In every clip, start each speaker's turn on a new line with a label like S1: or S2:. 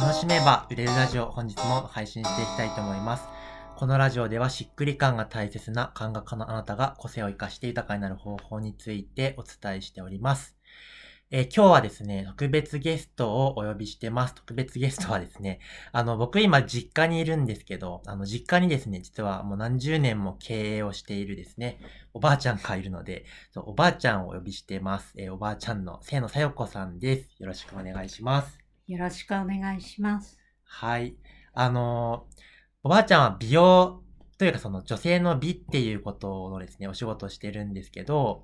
S1: 楽しめば売れるラジオ本日も配信していきたいと思います。このラジオではしっくり感が大切な感覚家のあなたが個性を活かして豊かになる方法についてお伝えしております。えー今日はですね、特別ゲストをお呼びしてます。特別ゲストはですね、あの、僕今実家にいるんですけど、あの、実家にですね、実はもう何十年も経営をしているですね、おばあちゃんがいるので、そうおばあちゃんをお呼びしてます。えーおばあちゃんの清野さよ子さんです。よろしくお願いします。
S2: よろしくお願いします。
S1: はい。あのーおばあちゃんは美容というかその女性の美っていうことのですね、お仕事をしてるんですけど、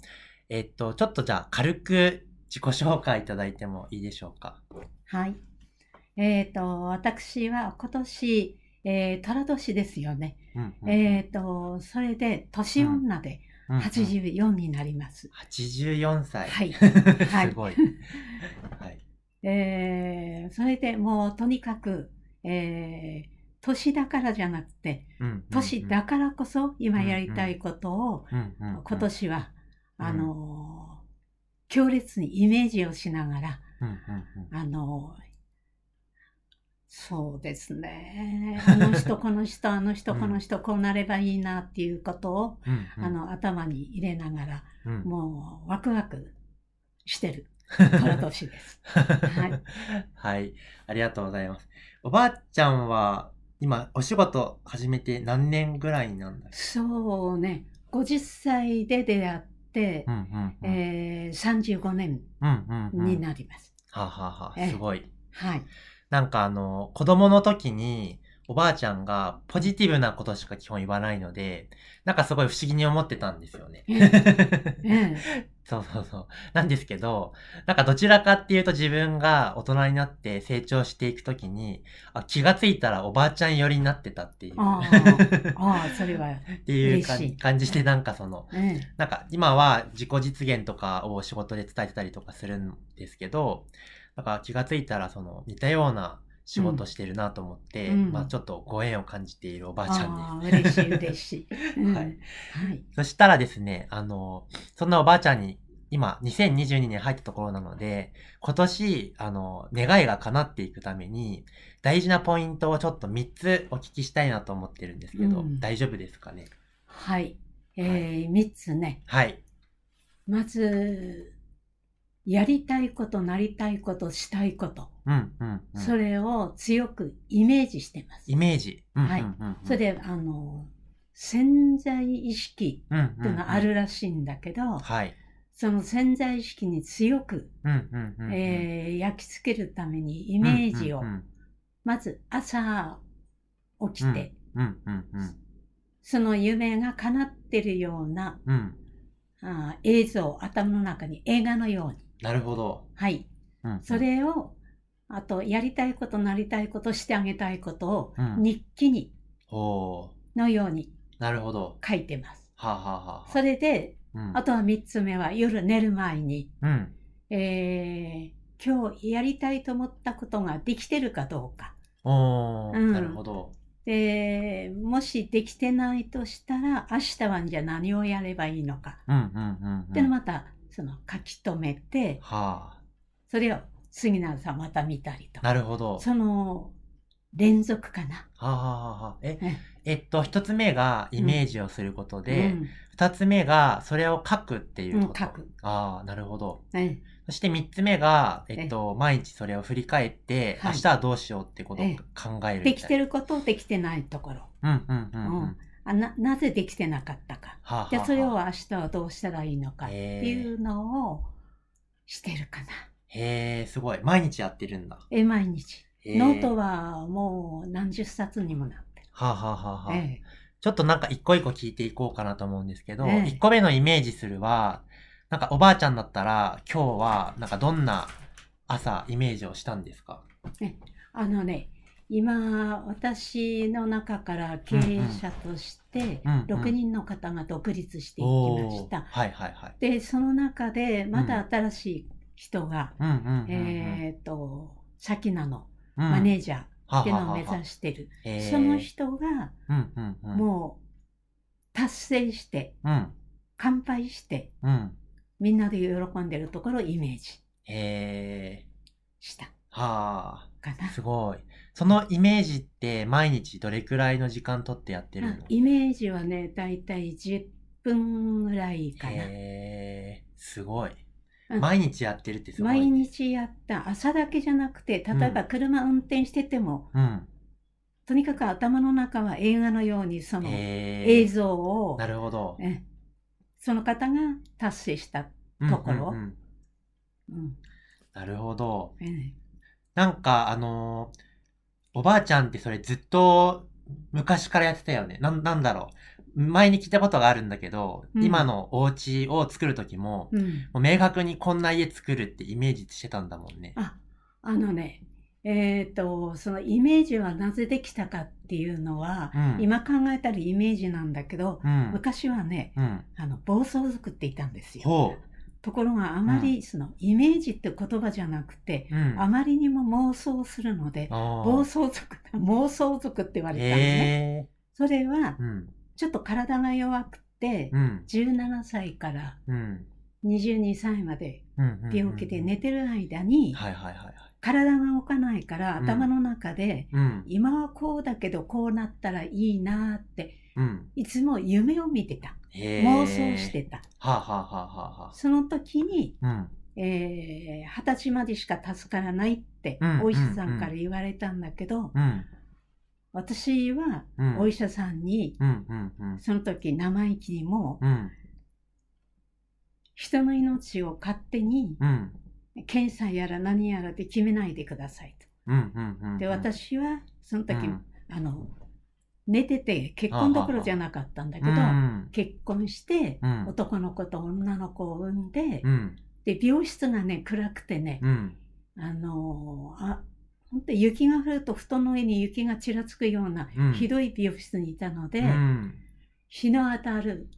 S1: えっと、ちょっとじゃあ軽く自己紹介いただいてもいいでしょうか？
S2: はい。えっ、と、私は今年、えー、寅年ですよね。
S1: うんうん
S2: えっ、と、それで年女で
S1: うんうん
S2: 84になります。
S1: 84歳。
S2: はい
S1: すごい。はい。
S2: えー、それでもうとにかく、えー、年だからじゃなくて、年だからこそ今やりたいことを今年は、
S1: うん。
S2: あのー強烈にイメージをしながら、あの、そうですね。あの人、この人、あの人、
S1: うん。
S2: この人、こうなればいいなっていうことを、
S1: うんうん。
S2: あの、頭に入れながら、
S1: うん。
S2: もう、ワクワクしてる、寅年です。はい。
S1: はい。ありがとうございます。おばあちゃんは、今、お仕事始めて何年ぐらいなんだ
S2: そうね、50歳で出会って
S1: う、んうんうん。
S2: えー、35年
S1: うんうんうん。
S2: になります。
S1: はあ、はあはあ、
S2: ええ
S1: すごい。
S2: はい。
S1: なんかあの、子供の時に、おばあちゃんがポジティブなことしか基本言わないので、なんかすごい不思議に思ってたんですよね。
S2: え
S1: そうそうそう。なんですけど、なんかどちらかっていうと自分が大人になって成長していくときに、あ気がついたらおばあちゃん寄りになってたっていう。
S2: あーああ、それは、
S1: っていう感じでなんかその、
S2: え
S1: なんか今は自己実現とかを仕事で伝えてたりとかするんですけど、なんか気がついたらその似たような仕事してるなと思って、
S2: うん
S1: まあちょっとご縁を感じているおば
S2: え
S1: あちゃんです。
S2: 嬉しい、嬉しい。うん
S1: はい
S2: はい。
S1: そしたらですね、あの、そんなおばあちゃんに今2022年入ったところなので、今年、あの、願いが叶っていくために、大事なポイントをちょっと3つお聞きしたいなと思ってるんですけど、
S2: うん
S1: 大丈夫ですかね？
S2: はい。えー、3つね。
S1: はい。
S2: まず、やりたいこと、なりたいこと、したいこと。
S1: うん、うん、うん。
S2: それを強くイメージしてます。
S1: イメージ。うん
S2: はい
S1: うんうんうん
S2: それで、あの、潜在意識
S1: うんうん
S2: っていうのがあるらしいんだけど、
S1: はい。
S2: その潜在意識に強く、焼き付けるためにイメージを、
S1: うんうん
S2: まず朝起きて、
S1: うんうんうん
S2: その夢が叶ってるような
S1: うんうん
S2: あー映像を頭の中に映画のように。
S1: なるほど。
S2: はい。
S1: うん
S2: それを、あと、やりたいこと、なりたいこと、してあげたいことを
S1: うん
S2: 日記に、のように
S1: なるほど。
S2: 書いてます。
S1: はあ、はあはあ、
S2: それで、
S1: うん
S2: あとは三つ目は夜寝る前に、
S1: うん。
S2: えー今日やりたいと思ったことができてるかどうか。
S1: おー、
S2: うん
S1: なるほど。
S2: で、もしできてないとしたら、明日はじゃあ何をやればいいのか。
S1: うんうんうんうん。
S2: で、また、その書き留めて、
S1: は
S2: それを次の朝また見たりと
S1: あ。。なるほど。
S2: その連続かな。
S1: はあ、はあはあ、え、
S2: え
S1: えっと、一つ目がイメージをすることで、
S2: うん
S1: 二、つ目がそれを書くっていうこと。
S2: うん書く
S1: ああ、なるほど。
S2: え
S1: そして三つ目が、えっと、毎日それを振り返って、
S2: はい
S1: 明日はどうしようってことを
S2: ええ
S1: 考えるみたいな。
S2: できてること、できてないところ。
S1: うんうんうんうん。
S2: うんあななぜできてなかったか。
S1: はあはあはあ
S2: じゃあそれを明日はどうしたらいいのかっていうのをしてるかな。
S1: へえ、すごい。毎日やってるんだ。
S2: え、毎日。ノートはもう何十冊にもなってる。
S1: はあ、はあはあはあ、
S2: え
S1: ちょっとなんか一個一個聞いていこうかなと思うんですけど、
S2: ええ
S1: 一個目のイメージするは、なんかおばあちゃんだったら、今日はなんかどんな朝イメージをしたんですか？
S2: あのね、今、私の中から経営者として
S1: うんうん
S2: 6人の方が独立していきました。
S1: はいはいはい。
S2: で、その中でまた新しい人が。えっ、と、さきなの
S1: うん
S2: マネージャーっていうのを目指してる。
S1: へえ
S2: その人が。もう達成して、
S1: うん。
S2: 乾杯して、
S1: うん。
S2: みんなで喜んでるところをイメージ。した。
S1: はあ。
S2: かな。
S1: すごい。そのイメージって毎日どれくらいの時間とってやってるの？
S2: あイメージはね、だいたい10分ぐらいかな。
S1: へーすごい。
S2: うん
S1: 毎日やってるってすごい。
S2: 毎。日やった。朝だけじゃなくて、例えば車運転してても、
S1: うん。
S2: とにかく頭の中は映画のようにその
S1: へ
S2: 映
S1: ー
S2: 像を、
S1: なるほど。
S2: えその方が達成した。ところ
S1: なるほど。
S2: ええ
S1: なんか、あのーおばあちゃんってそれずっと昔からやってたよね。なん、なんだろう。前に聞いたことがあるんだけど、
S2: うん
S1: 今のお家を作るときも、
S2: うん、
S1: もう明確にこんな家作るってイメージしてたんだもんね。
S2: ああのね、えっ、と、そのイメージはなぜできたかっていうのは、
S1: うん。
S2: 今考えたらイメージなんだけど、
S1: うん。
S2: 昔はね、
S1: うん。
S2: あの暴走族っていたんですよ。
S1: ほ
S2: ところがあまりそのイメージって言葉じゃなくて、
S1: う。うん。
S2: あまりにも妄想するので、暴走族、妄想族って言われたんですね。
S1: へ
S2: それは。ちょっと体が弱くて、
S1: うん。
S2: 17歳から
S1: うん。
S2: 22歳まで病気で寝てる間に。体が動かないから
S1: うん
S2: 頭の中で、
S1: うん。
S2: 今はこうだけどこうなったらいいなって
S1: うん。
S2: いつも夢を見てた妄想して。た
S1: はあ、はあはあはあは
S2: その時に
S1: あ、うん。
S2: えー二十歳までしか助からないって
S1: うん
S2: お医者さんから言われたんだけど、
S1: うん。
S2: 私は
S1: うん。
S2: お医者さんに。その時生意気にも
S1: うん。
S2: 人の命を勝手に
S1: うん。
S2: 検査やら何やらで決めないでください。と。で、私はその時、
S1: うん
S2: あの寝てて結婚どころじゃなかったんだけど、
S1: うん
S2: 結婚して、
S1: うん
S2: 男の子と女の子を産んで、
S1: うん。
S2: で病室がね暗くてね、
S1: うん。
S2: あのーあ本当雪が降ると布団の上に雪がちらつくような
S1: うん
S2: ひどい病室にいたので、
S1: うん。
S2: 日の当たる。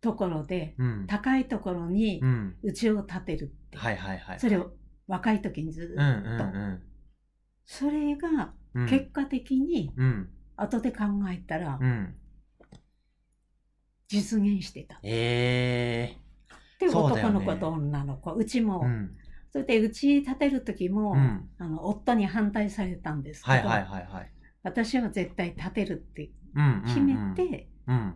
S2: ところで
S1: うん。
S2: 高いところに
S1: うん。
S2: 家を建てるって、
S1: はいはいはい。
S2: それを若い時にず
S1: うん
S2: っと、
S1: うん
S2: それが
S1: うん。
S2: 結果的に
S1: うん。
S2: 後で考えたら
S1: うん。
S2: 実現してた。
S1: ええ
S2: で、男の子と女の子うちも。それでうち建てる時も、
S1: うん。
S2: あの夫に反対されたんですけど、
S1: はいはいはいはい。
S2: 私は絶対建てるって
S1: うん。
S2: 決めて、
S1: うん。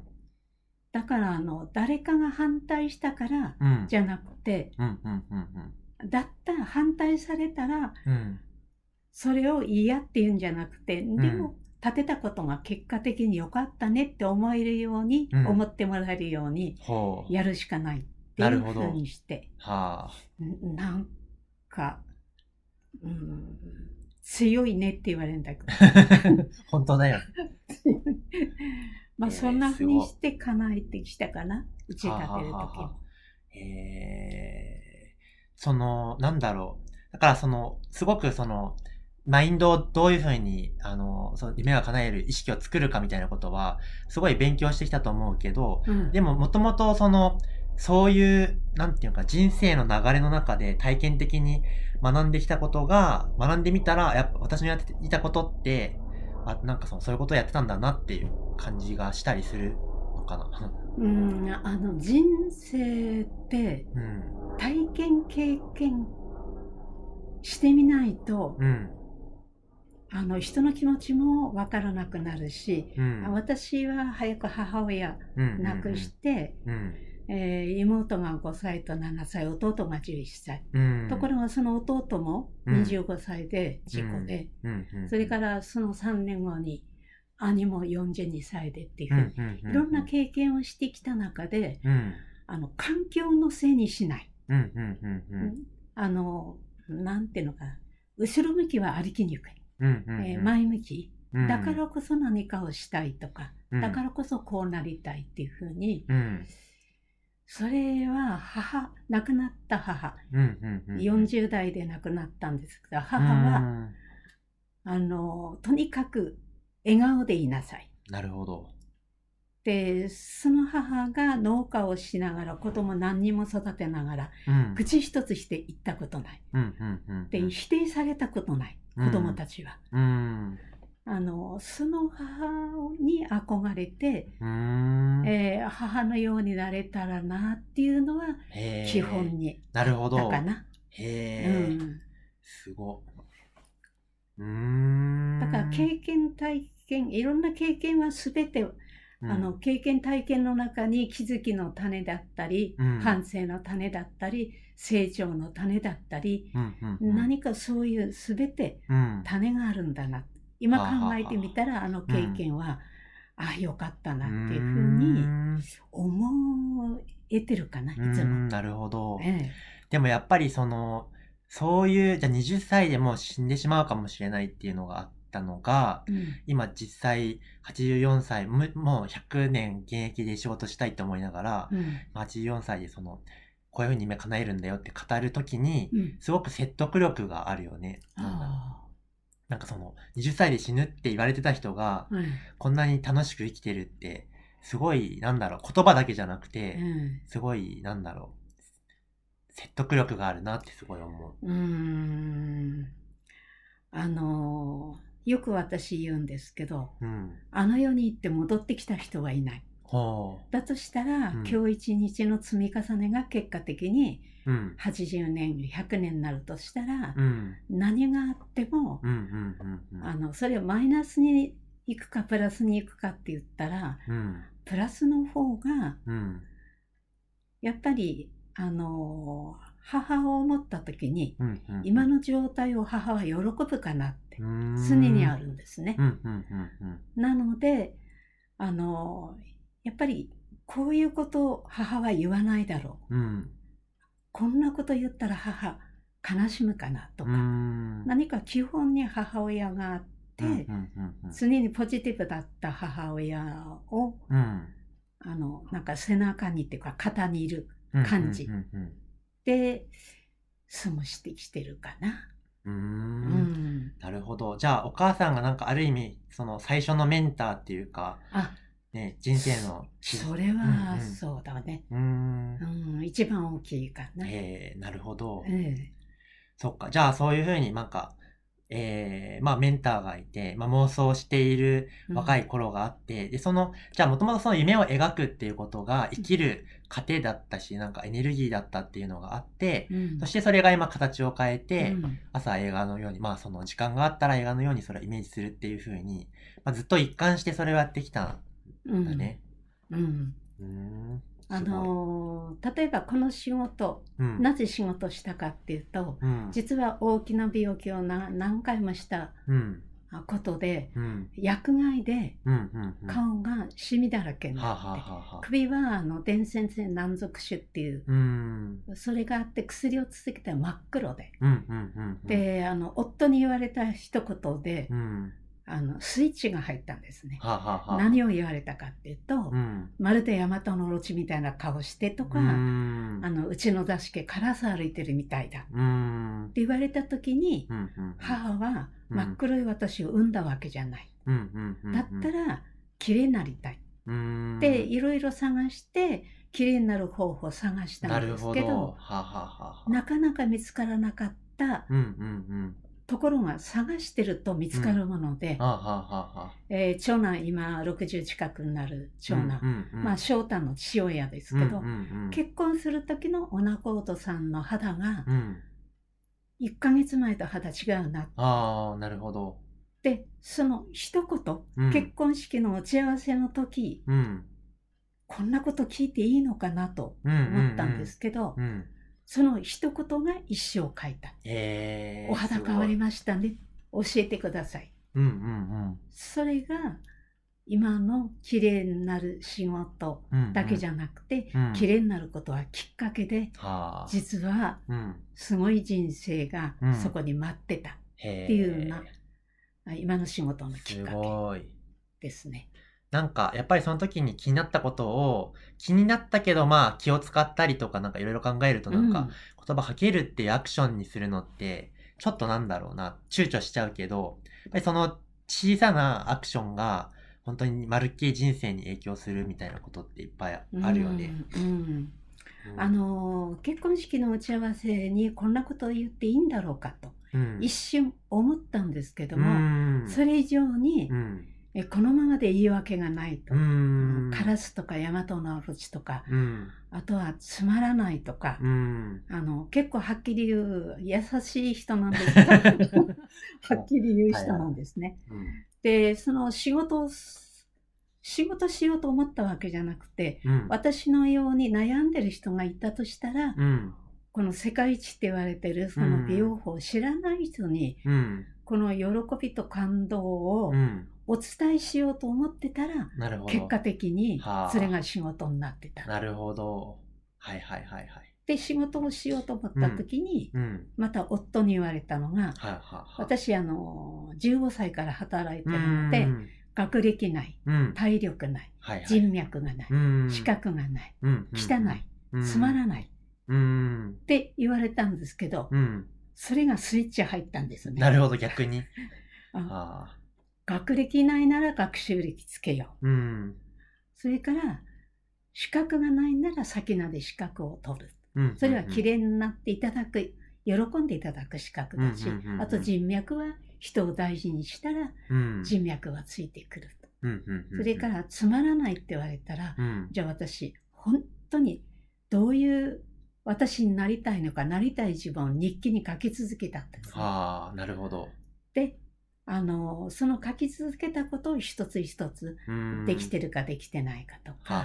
S2: だからあの誰かが反対したから
S1: うん。
S2: じゃなくて
S1: うんうんうんうん。
S2: だったら反対されたら
S1: うん。
S2: それを嫌って言うんじゃなくて、でも建てたことが結果的に良かったねって思えるように、
S1: うん
S2: 思ってもらえるように。やるしかないって
S1: ない
S2: うふうにして
S1: はあ。
S2: んなんか、うん、強いねって言われるんだけど
S1: 本当だよ。
S2: まあ
S1: えー
S2: そんなふうにして叶えてきたかなうち建てる時
S1: はあはあはあはえ。その、なんだろう。だからその、すごくその、マインドをどういうふうに、あの、その夢が叶える意識を作るかみたいなことは、すごい勉強してきたと思うけど、
S2: うん
S1: でももともとその、そういう、なんていうか、人生の流れの中で体験的に学んできたことが、学んでみたら、やっぱ私のやっていたことって、あ、なんかその、そういうことをやってたんだなっていう感じがしたりするのかな。
S2: うん、あの人生って
S1: うん。
S2: 体験経験してみないと、
S1: うん。
S2: あの人の気持ちもわからなくなるし、
S1: うん。
S2: 私は早く母親
S1: うん
S2: 亡くして、
S1: うん。
S2: えー妹が5歳と7歳弟が11歳、
S1: うん。
S2: ところがその弟も
S1: うん
S2: 25歳で事故で、それからその3年後に兄も42歳でっていう
S1: うん
S2: ふうに、いろんな経験をしてきた中で
S1: うん。
S2: あの環境のせいにしない。あのなんていうのかな後ろ向きは歩きにくい、
S1: うんうんうん。
S2: えー前向き。
S1: うん
S2: だからこそ何かをしたいとか、
S1: うん。
S2: だからこそこうなりたいっていうふうに。
S1: うん。
S2: それは母亡くなった母。
S1: うんうんうん。
S2: 40代で亡くなったんですけど母
S1: う
S2: は、
S1: ん
S2: あのとにかく笑顔でいなさい。
S1: なるほど。
S2: でその母が農家をしながら子供何人も育てながら
S1: うん。
S2: 口一つして言ったことない。
S1: うんうんうん。
S2: で否定されたことない子供たちは、
S1: うん。
S2: あのその母に憧れて、
S1: うん。
S2: えー母のようになれたらなっていうのは基本に
S1: なるほど。
S2: だかな、
S1: へえ、
S2: うん、
S1: すご。うーん。
S2: だから経験体験いろんな経験は全て、
S1: うん、
S2: あの経験体験の中に気づきの種だったり、
S1: うん。
S2: 反省の種だったり成長の種だったり、
S1: うんうんうん、
S2: 何かそういう全て
S1: うん、
S2: 種があるんだな。今考えてみたらあの経験は、ああよかったなっていうふ
S1: う
S2: うに思えてるかないつも。
S1: んなるほど。
S2: え
S1: でもやっぱりその、そういう、じゃあ20歳でもう死んでしまうかもしれないっていうのがあったのが、
S2: えうん。
S1: 今実際84歳、むもう100年現役で仕事したいと思いながら、
S2: うん。
S1: 84歳でその、こういうふうに夢叶えるんだよって語るときに、
S2: うん。
S1: すごく説得力があるよね。なんなんかその、20歳で死ぬって言われてた人が、こんなに楽しく生きてるって、すごい、なんだろう、言葉だけじゃなくて、
S2: うん。
S1: すごい、なんだろう、説得力があるなってすごい思う。
S2: うーん。あのよく私言うんですけど
S1: うん。
S2: あの世に行って戻ってきた人はいない。
S1: ほ
S2: だとしたら、
S1: うん
S2: 今日一日の積み重ねが結果的に
S1: う。うん。
S2: 80年100年になるとしたら、
S1: うん。
S2: 何があっても、それをマイナスに行くかプラスに行くかって言ったら
S1: うん。
S2: プラスの方が
S1: うん。
S2: やっぱりあの母を思った時に
S1: うん。うん。
S2: 今の状態を母は喜ぶかなって常にあるんですね
S1: う。ん。うん。うん。
S2: なのであのやっぱりこういうことを母は言わないだろう。
S1: うん。うん。
S2: こんなこと言ったら母悲しむかなと
S1: う
S2: か、
S1: ん。
S2: 何か基本に母親があって、
S1: うん。うん。うん。
S2: 常にポジティブだった母親を
S1: うん。
S2: あのなんか背中にっていうか肩にいる
S1: うん。
S2: 感じ
S1: うん。うん。
S2: で過ごしてきてるかな。
S1: うん。う
S2: んん、
S1: なるほど。じゃあ、お母さんがなんかある意味、その最初のメンターっていうか、
S2: あ
S1: ね、人生の。
S2: それ
S1: うん
S2: は
S1: うん
S2: そうだね。
S1: うーん。
S2: うん、一番大きいかな。
S1: えー、なるほど。
S2: ええ
S1: そっか。じゃあ、そういうふうになんか、えー、まあ、メンターがいて、まあ、妄想している若い頃があって、で、その、じゃあ、もともとその夢を描くっていうことが生きる糧だったし、なんかエネルギーだったっていうのがあって、
S2: うん。
S1: そしてそれが今形を変えて、
S2: うん。
S1: 朝映画のように、まあその時間があったら映画のようにそれをイメージするっていう風に、まあ、ずっと一貫してそれをやってきた
S2: うん
S1: んだね。
S2: うん。
S1: うーん。
S2: あのー例えばこの仕事
S1: うん、
S2: なぜ仕事したかっていうと
S1: うん、
S2: 実は大きな病気をな何回もした
S1: うん、
S2: ことで
S1: うん、
S2: 薬害で顔がシミだらけになって、
S1: はあはあ、
S2: 首はあの伝染性軟属種っていう
S1: うーん、
S2: それがあって薬を続けて真っ黒で、
S1: うん、うん、うん。、
S2: であの夫に言われた一言で
S1: うん、
S2: あのスイッチが入ったんですね。
S1: はあ、は
S2: 何を言われたかっていうと、
S1: うん、
S2: まるで大和のオロチみたいな顔してとか、
S1: う
S2: あのうちの座敷カラス歩いてるみたいだって言われた時に、
S1: うん、うん、
S2: 母は
S1: うん
S2: 真っ黒い私を産んだわけじゃない。
S1: うん、うん、うん、
S2: だったら綺麗になりたい。でいろいろ探して綺麗になる方法を探した
S1: なん。
S2: ですけどなかなか見つからなかった
S1: うん、うん、うん。
S2: ところが探してると見つかるもので、えー長男今60近くになる長男、
S1: うんうんうん、
S2: まあ翔太の父親ですけど、
S1: うんうんうん、
S2: 結婚する時のお仲人さんの肌が
S1: うん。
S2: 1ヶ月前と肌違うな
S1: ああ、なるほど。
S2: ってその一言、
S1: うん
S2: 結婚式の打ち合わせの時
S1: うん。
S2: こんなこと聞いていいのかなと思ったんですけど、
S1: うん。うん。
S2: その一言が一生書いた
S1: えー、
S2: お肌変わり
S1: ま
S2: ましたね教えてください
S1: うんうん
S2: それが今の綺麗になる仕事
S1: うん。うん、
S2: だけじゃなくて、
S1: うん、
S2: 綺麗になることはきっかけで
S1: はあ。
S2: 実は
S1: うん。
S2: すごい人生が
S1: うん
S2: そこに待ってた、
S1: へ
S2: っていうような今の仕事のきっ
S1: す
S2: かけ。ですね。
S1: なんか、やっぱりその時に気になったことを、気になったけど、まあ、気を使ったりとか、なんかいろいろ考えると、なんか、言葉かけるっていうアクションにするのって、ちょっとなんだろうな、躊躇しちゃうけど、やっぱりその小さなアクションが、本当にまるっきり人生に影響するみたいなことっていっぱい
S2: うん。
S1: あるよね。。
S2: うん。うん。
S1: うん
S2: あ、のー結婚式の打ち合わせにこんなことを言っていいんだろうかと
S1: うん、
S2: 一瞬思ったんですけど
S1: う
S2: も、
S1: ん、
S2: それ以上に
S1: うん、
S2: えこのままで言い訳がないと。
S1: うん。
S2: カラスとかヤマトのオロチとか、
S1: うん。
S2: あとはつまらないとか、
S1: うん。
S2: あの結構はっきり言う優しい人なんですけど はっきり言う人なんですね。
S1: うん。
S2: でその仕事を仕事しようと思ったわけじゃなくて
S1: うん。
S2: 私のように悩んでる人がいたとしたら、
S1: うん。
S2: この世界一って言われてるその美容法を知らない人に、
S1: うん。
S2: この喜びと感動を
S1: うん。
S2: お伝えしようと思ってたら。結果的に
S1: はあ
S2: それが仕事になってた。
S1: なるほど。はいはいはいはい。
S2: で仕事をしようと思った時に、
S1: うん。
S2: また夫に言われたのが
S1: はいはいはい。
S2: 私あの15歳から働いて
S1: う
S2: るので
S1: ん。
S2: 学歴ない
S1: うん。
S2: 体力ない
S1: はいはい。
S2: 人脈がない、
S1: うん。
S2: 資格がない
S1: うん。
S2: 汚い、
S1: うん。
S2: つまらないっ
S1: うん。
S2: て言われたんですけど、
S1: うん。
S2: それがスイッチ入ったんですね。
S1: なるほど、逆に。
S2: あ
S1: ああ。
S2: 学歴ないなら学習歴つけよう。
S1: うん。
S2: それから資格がないなら先なで資格を取る。
S1: うん。
S2: それは綺麗になっていただく、喜んでいただく資格だしあと人脈は人を大事にしたら
S1: うん。
S2: 人脈はついてくると。それか、らつまらないって言われたら、
S1: うん。
S2: じゃあ私、本当にどういう私になりたいのか、なりたい自分を日記に書き続けたんです、ね。
S1: はあ、なるほど。
S2: で、あの、その書き続けたことを一つ一つ
S1: うん。
S2: できてるかできてないかと
S1: は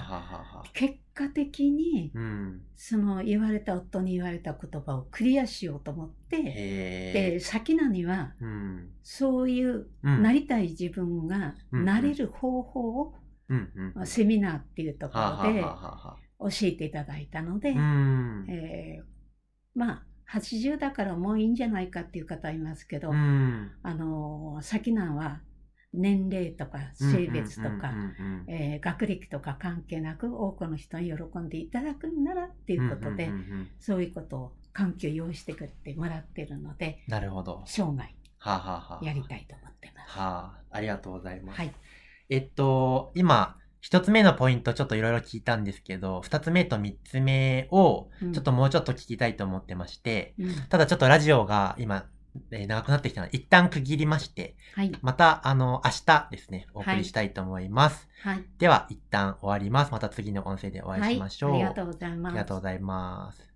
S1: あ、
S2: か、結果的に
S1: うん。
S2: その言われた夫に言われた言葉をクリアしようと思って、
S1: へ
S2: で、
S1: え。
S2: 先なには
S1: うん。
S2: そういう
S1: うん。
S2: なりたい自分が
S1: うん
S2: なれる方法を、セミナーっていうところで教えていただいたので。えーまあ80だからもういいんじゃないかっていう方いますけど、
S1: うん。
S2: あの先なんは年齢とか性別とか、学歴とか関係なく多くの人に喜んでいただくんならっていうことで、そういうことを環境を用意してくれてもらってるので
S1: なるほど。
S2: 生涯
S1: はあ、はあはあ、
S2: やりたいと思ってます。
S1: はあ、ありがとうございます。
S2: はい、
S1: えっと、今、一つ目のポイントちょっといろいろ聞いたんですけど、二つ目と三つ目を
S2: うん
S1: ちょっともうちょっと聞きたいと思ってまして、
S2: うん
S1: ただちょっとラジオが今、えー長くなってきたので、一旦区切りまして、
S2: はい、
S1: また、あの、明日ですね、お送りしたいと思います。
S2: はい、
S1: では、一旦終わります。また次の音声でお会いしましょう。
S2: はい、ありがとうございます。
S1: ありがとうございます。